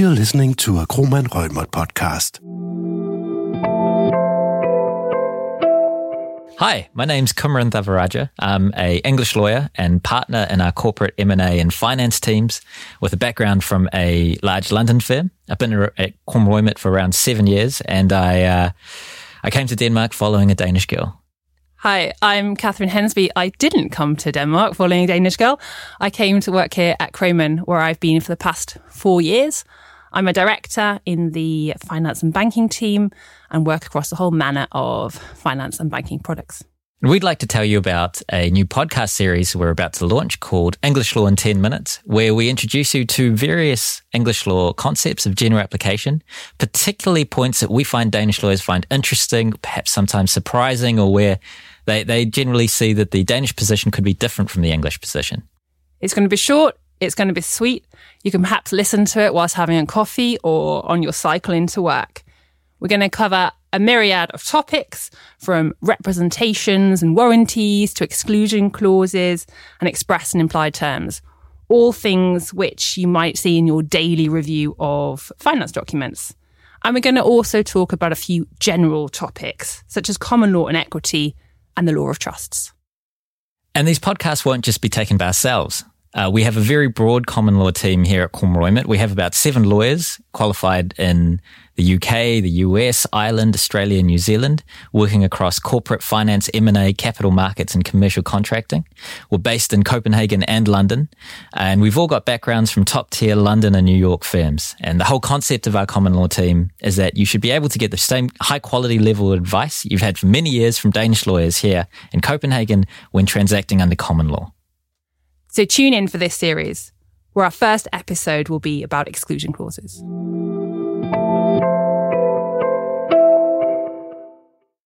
You're listening to a Kromann Reumert podcast. Hi, my name's Kumran Thavaraja. I'm a English lawyer and partner in our corporate M&A and finance teams with a background from a large London firm. I've been at Kromann Reumert for around seven years and I, uh, I came to Denmark following a Danish girl. Hi, I'm Catherine Hensby. I didn't come to Denmark following a Danish girl. I came to work here at Kromann, where I've been for the past four years. I'm a director in the finance and banking team and work across the whole manner of finance and banking products. We'd like to tell you about a new podcast series we're about to launch called English Law in 10 Minutes, where we introduce you to various English law concepts of general application, particularly points that we find Danish lawyers find interesting, perhaps sometimes surprising, or where they, they generally see that the Danish position could be different from the English position. It's going to be short, it's going to be sweet. You can perhaps listen to it whilst having a coffee or on your cycle into work. We're going to cover a myriad of topics from representations and warranties to exclusion clauses and express and implied terms. All things which you might see in your daily review of finance documents. And we're going to also talk about a few general topics, such as common law and equity and the law of trusts. And these podcasts won't just be taken by ourselves. Uh, we have a very broad common law team here at Reumert. We have about seven lawyers qualified in the UK, the US, Ireland, Australia, and New Zealand, working across corporate finance, M&A, capital markets, and commercial contracting. We're based in Copenhagen and London, and we've all got backgrounds from top tier London and New York firms. And the whole concept of our common law team is that you should be able to get the same high quality level of advice you've had for many years from Danish lawyers here in Copenhagen when transacting under common law. So tune in for this series, where our first episode will be about exclusion clauses.